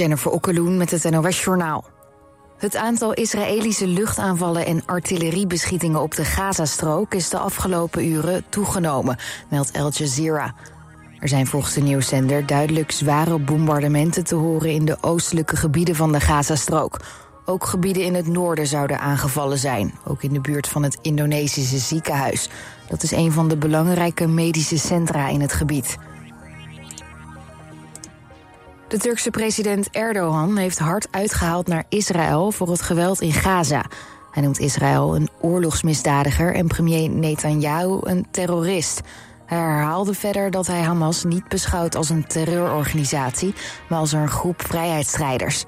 Jennifer Okkeloen met het NOS Journaal. Het aantal Israëlische luchtaanvallen en artilleriebeschietingen op de Gazastrook is de afgelopen uren toegenomen, meldt Al Jazeera. Er zijn volgens de nieuwszender duidelijk zware bombardementen te horen in de oostelijke gebieden van de Gazastrook. Ook gebieden in het noorden zouden aangevallen zijn, ook in de buurt van het Indonesische ziekenhuis. Dat is een van de belangrijke medische centra in het gebied. De Turkse president Erdogan heeft hard uitgehaald naar Israël voor het geweld in Gaza. Hij noemt Israël een oorlogsmisdadiger en premier Netanyahu een terrorist. Hij herhaalde verder dat hij Hamas niet beschouwt als een terreurorganisatie, maar als een groep vrijheidsstrijders.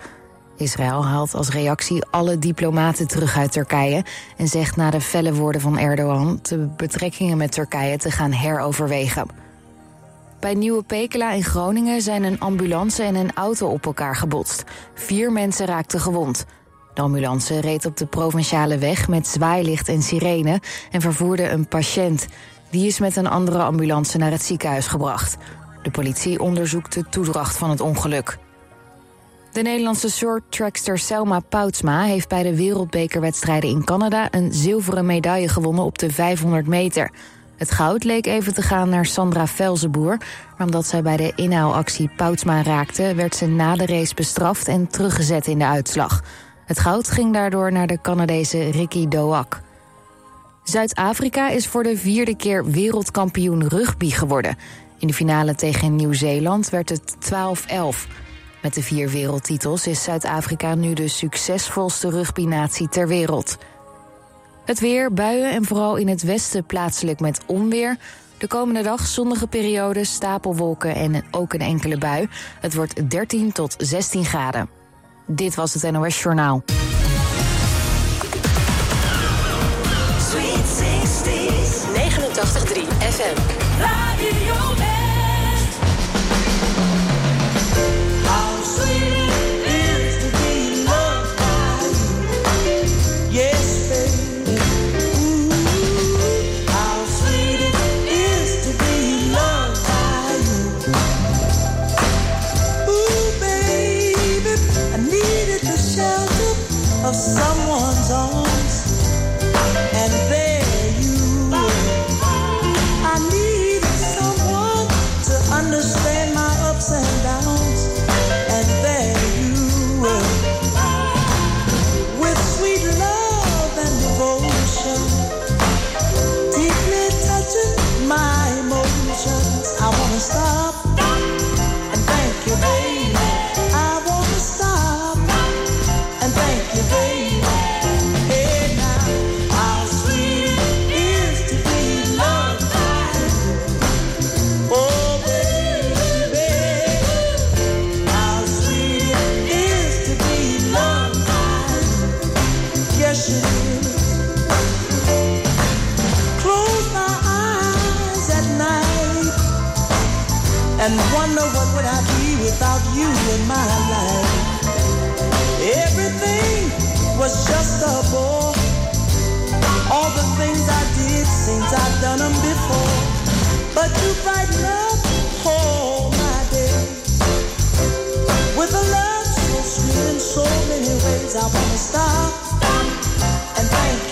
Israël haalt als reactie alle diplomaten terug uit Turkije en zegt na de felle woorden van Erdogan de betrekkingen met Turkije te gaan heroverwegen. Bij Nieuwe Pekela in Groningen zijn een ambulance en een auto op elkaar gebotst. Vier mensen raakten gewond. De ambulance reed op de provinciale weg met zwaailicht en sirene en vervoerde een patiënt. Die is met een andere ambulance naar het ziekenhuis gebracht. De politie onderzoekt de toedracht van het ongeluk. De Nederlandse shorttrackster Selma Poutsma heeft bij de wereldbekerwedstrijden in Canada een zilveren medaille gewonnen op de 500 meter. Het goud leek even te gaan naar Sandra Velzenboer, maar omdat zij bij de inhaalactie Poutsma raakte, werd ze na de race bestraft en teruggezet in de uitslag. Het goud ging daardoor naar de Canadese Ricky Doak. Zuid-Afrika is voor de vierde keer wereldkampioen rugby geworden. In de finale tegen Nieuw-Zeeland werd het 12-11. Met de vier wereldtitels is Zuid-Afrika nu de succesvolste rugbynatie ter wereld. Het weer, buien en vooral in het westen plaatselijk met onweer. De komende dag zonnige periode, stapelwolken en ook een enkele bui. Het wordt 13 tot 16 graden. Dit was het NOS Journaal. Sweet 60s. 89.3 FM. So sweet in so many ways. I wanna stop and thank you,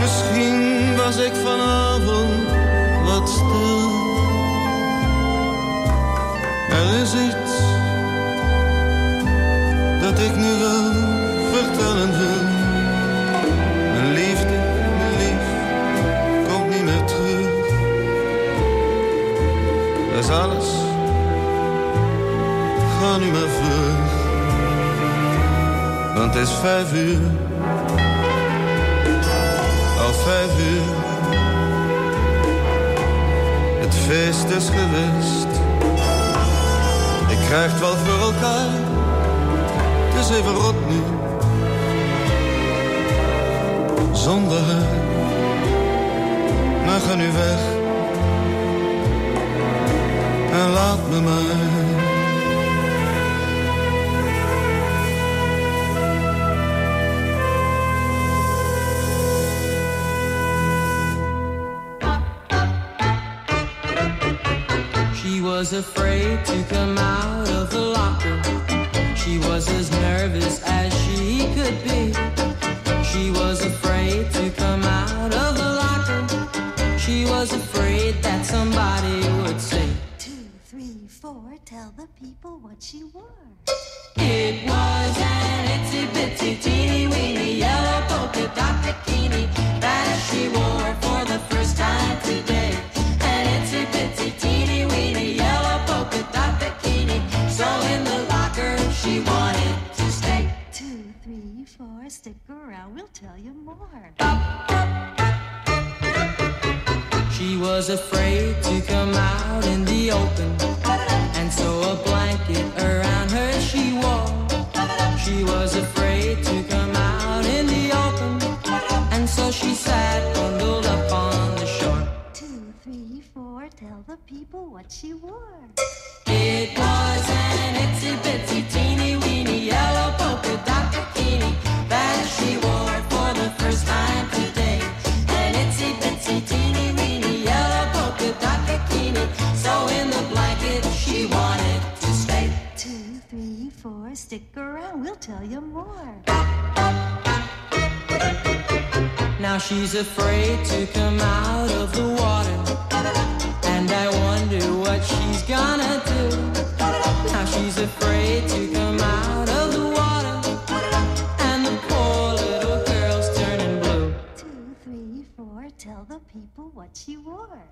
Misschien was ik vanavond wat stil er is iets dat ik nu wel vertellen wil. Mijn liefde, mijn lief, komt niet meer terug. Dat is alles, ga nu maar vlug. Want het is vijf uur, vijf uur. Het feest is geweest krijgt wel voor elkaar. Het is even rot nu. Zonder haar. Maar ga nu weg. En laat me maar. Afraid to come out of the blanket tell you more. Now she's afraid to come out of the water. And I wonder what she's gonna do. Now she's afraid to come out of the water. And the poor little girl's turning blue. Two, three, four, tell the people what she wore.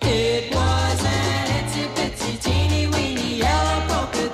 It was an itsy bitsy teeny weeny yellow polka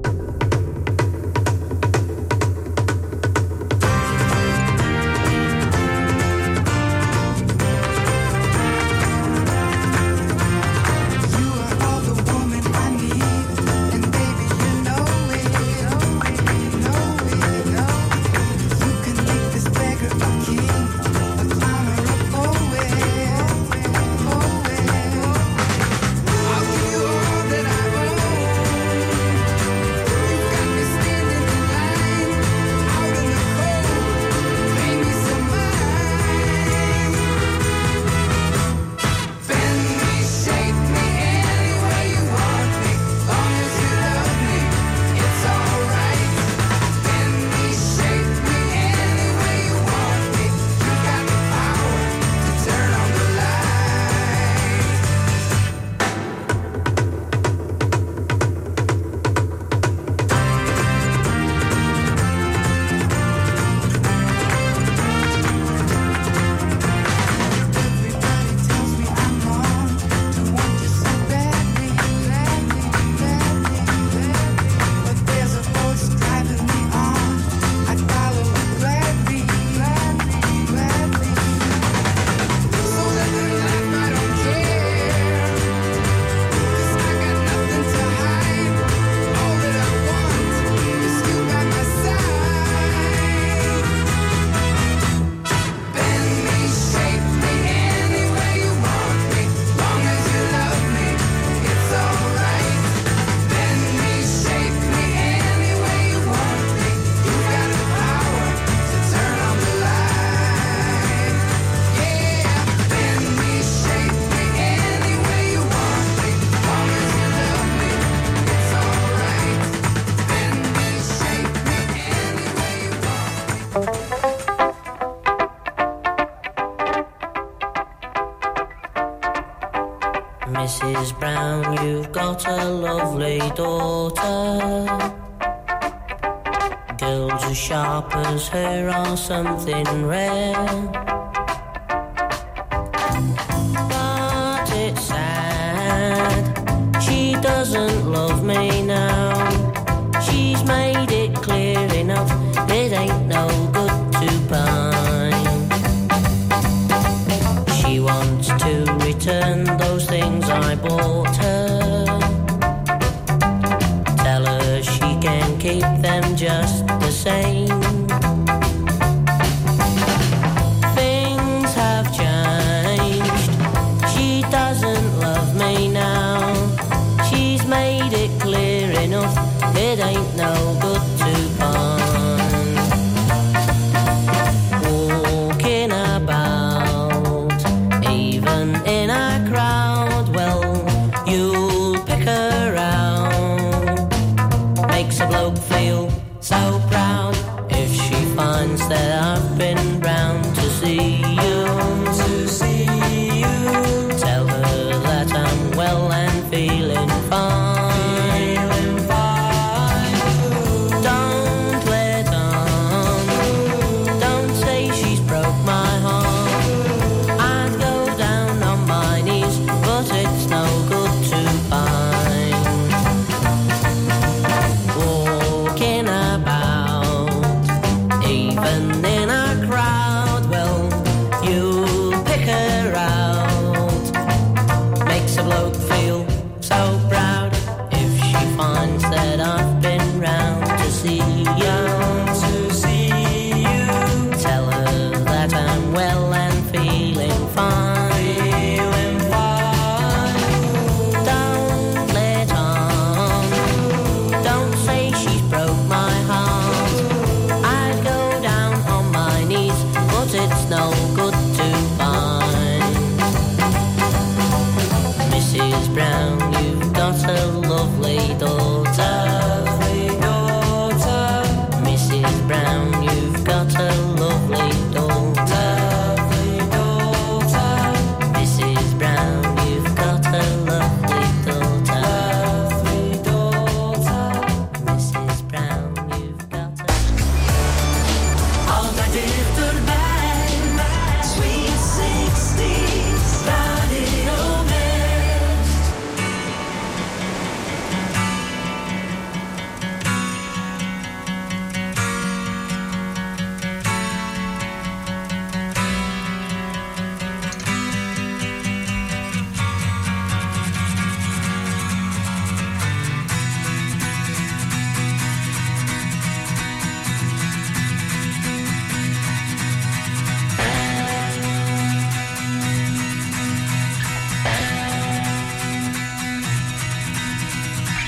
sharp as her or something rare.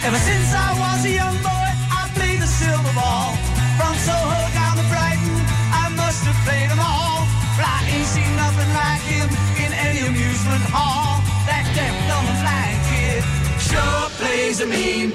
Ever since I was a young boy, I played the silver ball. From Soho down to Brighton, I must have played them all. But I ain't seen nothing like him in any amusement hall. That deaf, dumb, and blind kid sure plays a mean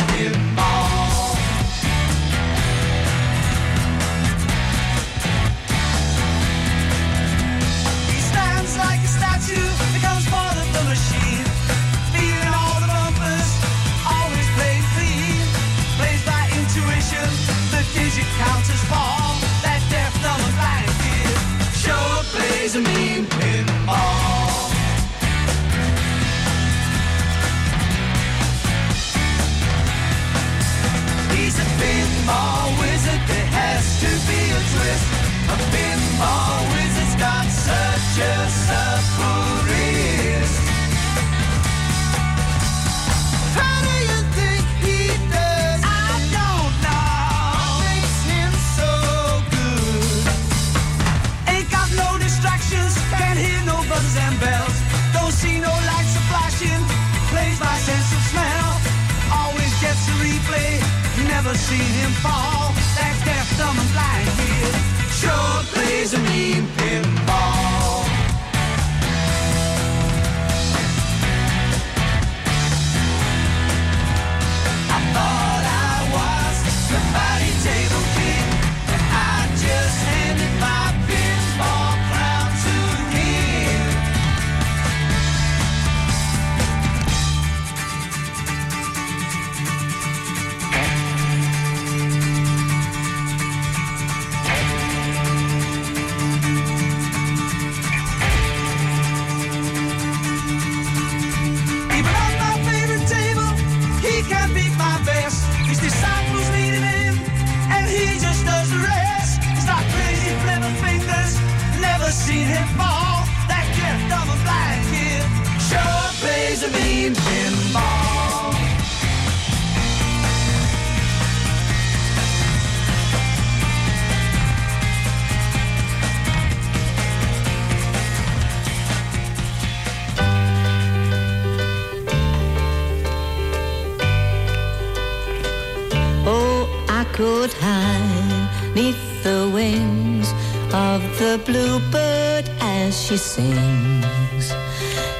she sings.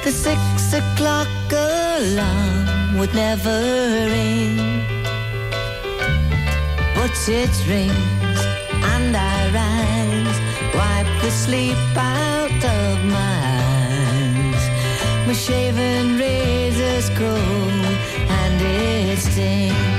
The six o'clock alarm would never ring, but it rings and I rise, wipe the sleep out of my eyes. My shaven razor's cold and it stings.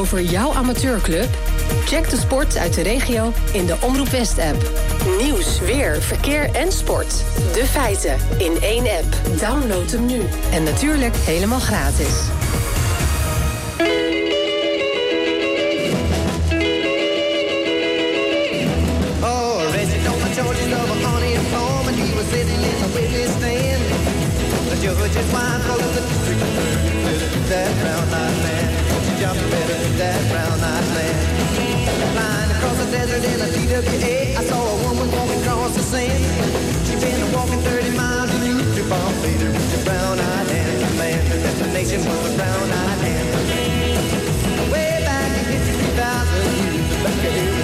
over jouw amateurclub? Check de sport uit de regio in de Omroep West-app. Nieuws, weer, verkeer en sport. De feiten in één app. Download hem nu. En natuurlijk helemaal gratis. Desert in a TWA, I saw a woman walking across the sand. She been walking 30 miles to bomb later with the brown-eyed anthem man. The destination was the brown-eyed man. Way back in 53,000 years, back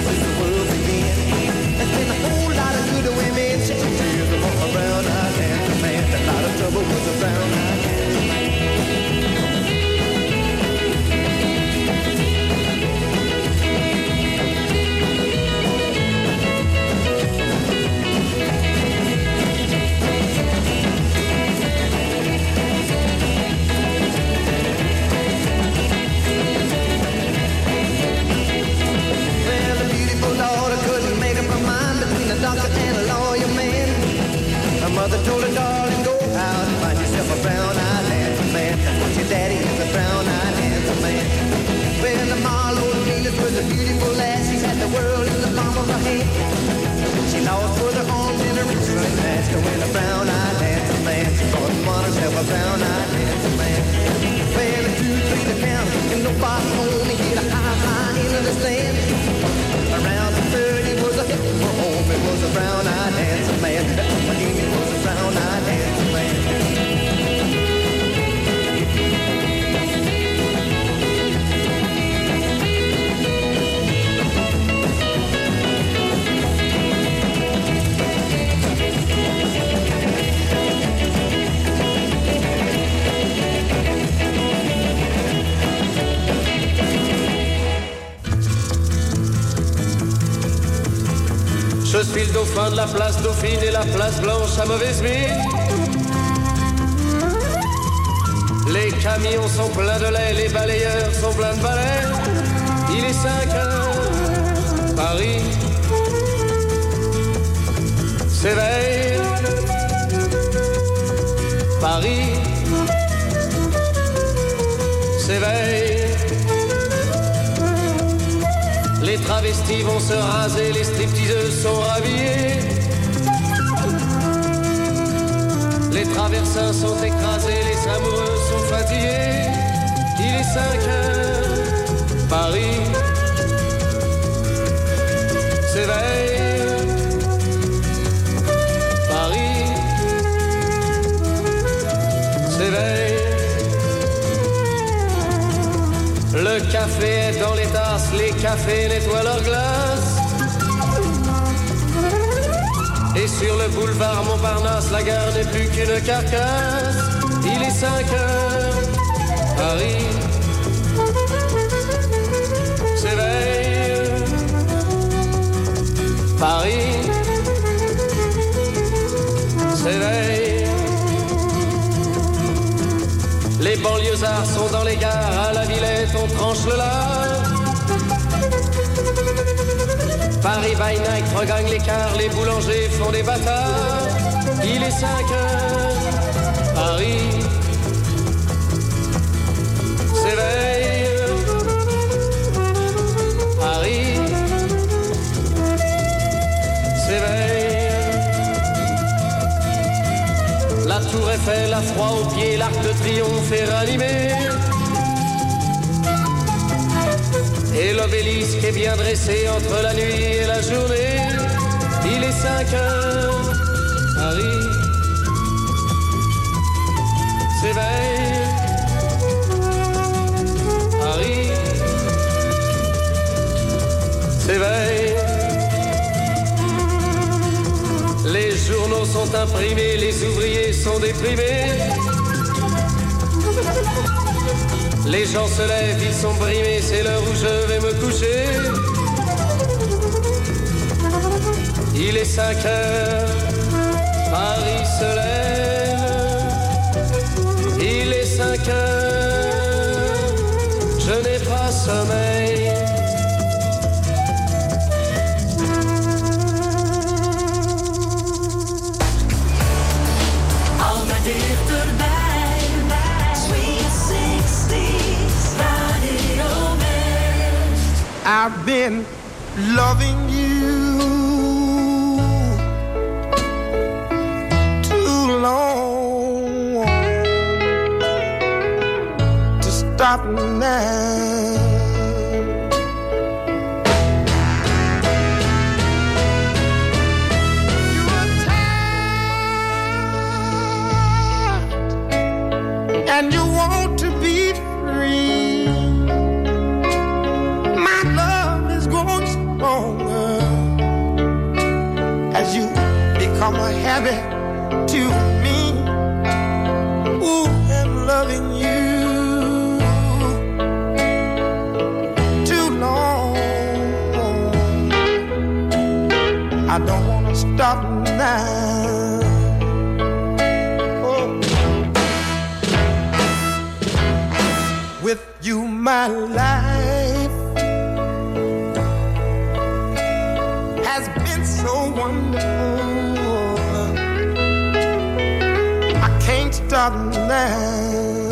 Well, the Marlowe Venus was a beautiful lass. She had the world in the palm of her hand. She lost both her arms and her wrists running to a brown-eyed handsome man. She thought won herself a brown-eyed handsome man. Well, a two, three to count, and nobody only hit a high, high into the stand. Around the third, it was a hit for home. It was a brown-eyed handsome man. It was a brown-eyed handsome man. Depuis le dauphin de la place Dauphine et la place Blanche à mauvaise mine. Les camions sont pleins de lait, les balayeurs sont pleins de balais. Il est 5 heures, Paris s'éveille. Paris s'éveille. Travestis vont se raser, les stripteaseuses sont rhabillées. Les traversins sont écrasés, les amoureux sont fatigués. Il est 5 heures, Paris s'éveille. Le café est dans les tasses, les cafés nettoient leurs glaces. Et sur le boulevard Montparnasse, la gare n'est plus qu'une carcasse. Il est 5 heures, Paris s'éveille. Paris s'éveille. Les banlieusards sont dans les gares, on tranche le lard. Paris by night regagne l'écart, les boulangers font des bâtards. Il est 5 heures, Paris s'éveille. Paris s'éveille. La tour Eiffel a froid aux pieds, l'arc de triomphe est ranimé. Et l'obélisque est bien dressé entre la nuit et la journée. Il est 5 heures, Paris s'éveille. Paris s'éveille. Les journaux sont imprimés, les ouvriers sont déprimés. Les gens se lèvent, ils sont brimés, c'est l'heure où je vais me coucher. Il est 5 heures, Paris se lève. Il est 5 heures, je n'ai pas sommeil. I've been loving you too long to stop now. My life has been so wonderful. I can't stop now.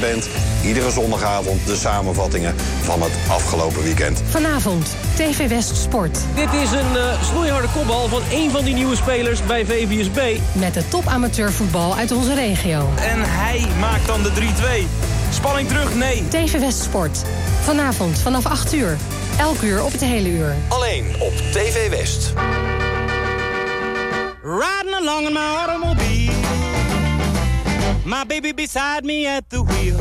Bent, iedere zondagavond de samenvattingen van het afgelopen weekend. Vanavond, TV West Sport. Dit is een eh snoeiharde kopbal van één van die nieuwe spelers bij VVSB. Met de top amateurvoetbal uit onze regio. En hij maakt dan de 3-2. Spanning terug? Nee. TV West Sport. Vanavond vanaf 8 uur. Elk uur op het hele uur. Alleen op TV West. Riding along in my automobile. My baby beside me at the wheel.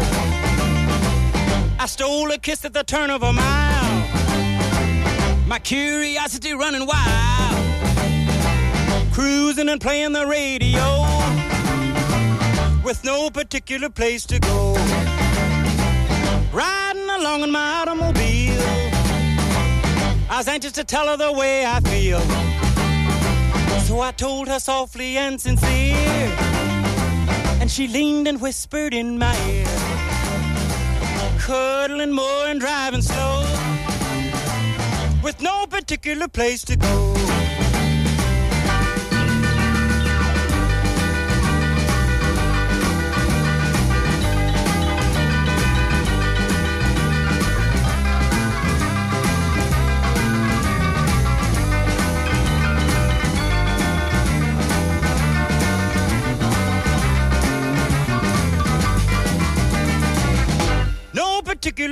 I stole a kiss at the turn of a mile. My curiosity running wild. Cruising and playing the radio. With no particular place to go. Riding along in my automobile. I was anxious to tell her the way I feel. So I told her softly and sincere. And she leaned and whispered in my ear. Cuddling more and driving slow. With no particular place to go.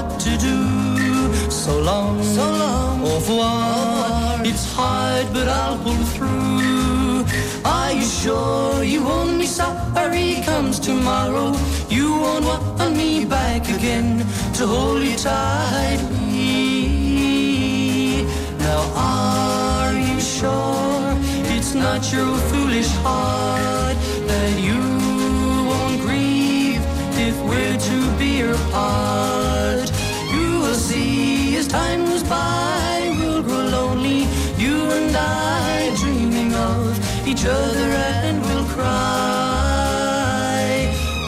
What to do. So long, so long. Au revoir. It's hard, but I'll pull through. Are you sure you won't be sorry comes tomorrow? You won't want me back again to hold you tightly. Now, are you sure it's not your foolish heart that you won't grieve if we're to be apart? Time goes by, we'll grow lonely. You and I dreaming of each other and we'll cry.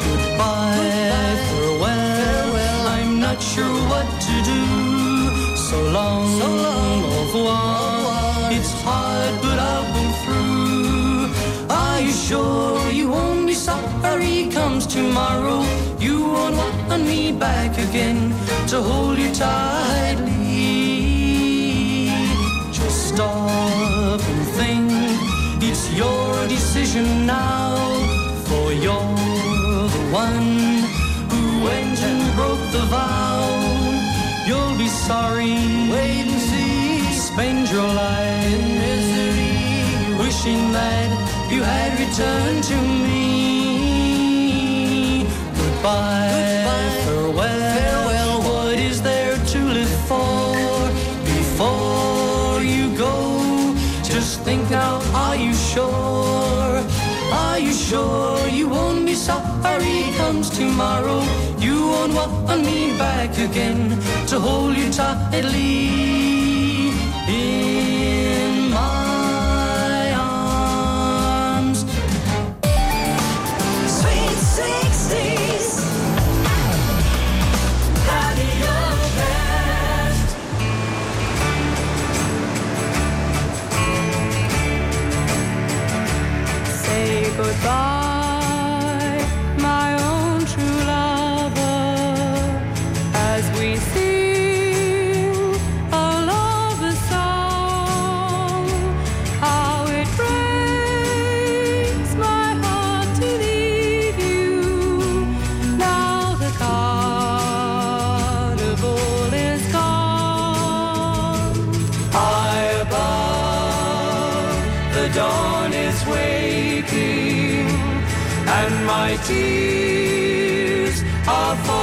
Goodbye, farewell. I'm not sure what to do. So long, so long, au revoir. It's hard, but I'll pull through. Are you sure you won't be sorry comes tomorrow? You won't want me back again to hold you tightly. Your decision now, for you're the one who went and broke the vow. You'll be sorry. Wait and see. Spend your life in misery, wishing that you had returned to me. Goodbye, farewell, farewell. What is there to live for before you go? Just think now. Are you sure? Are you sure you won't be sorry comes tomorrow? You won't want me back again to hold you tightly in goodbye, my tears are falling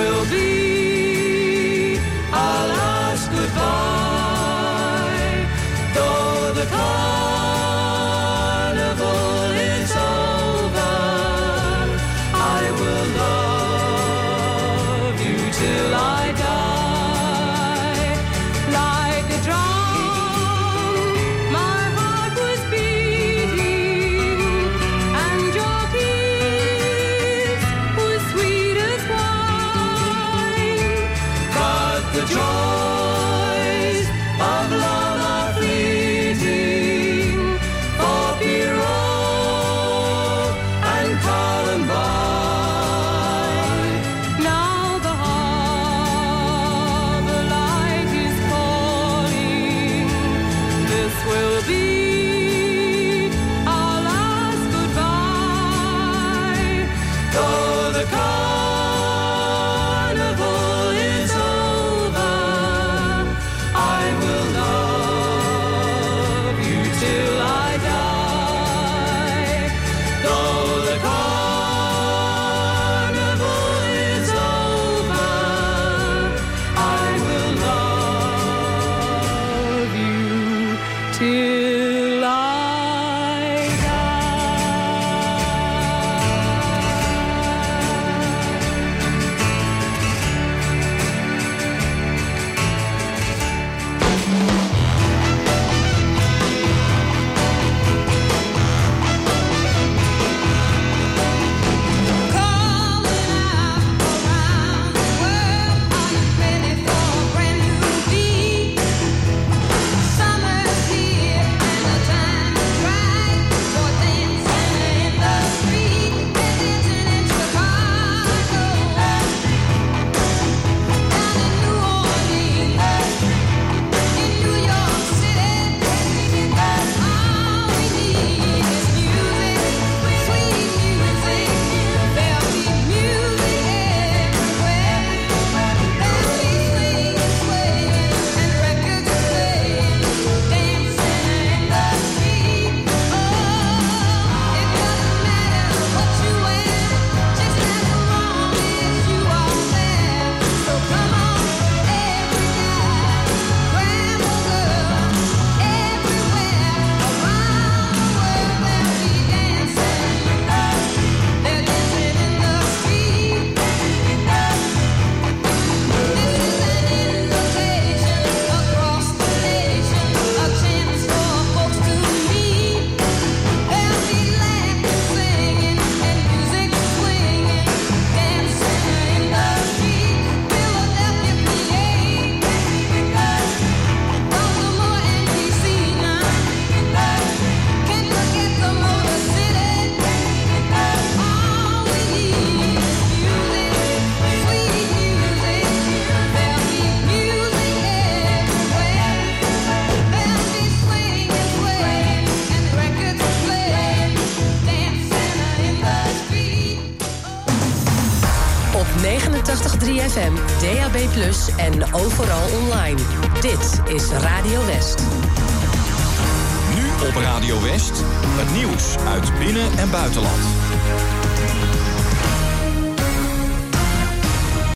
will be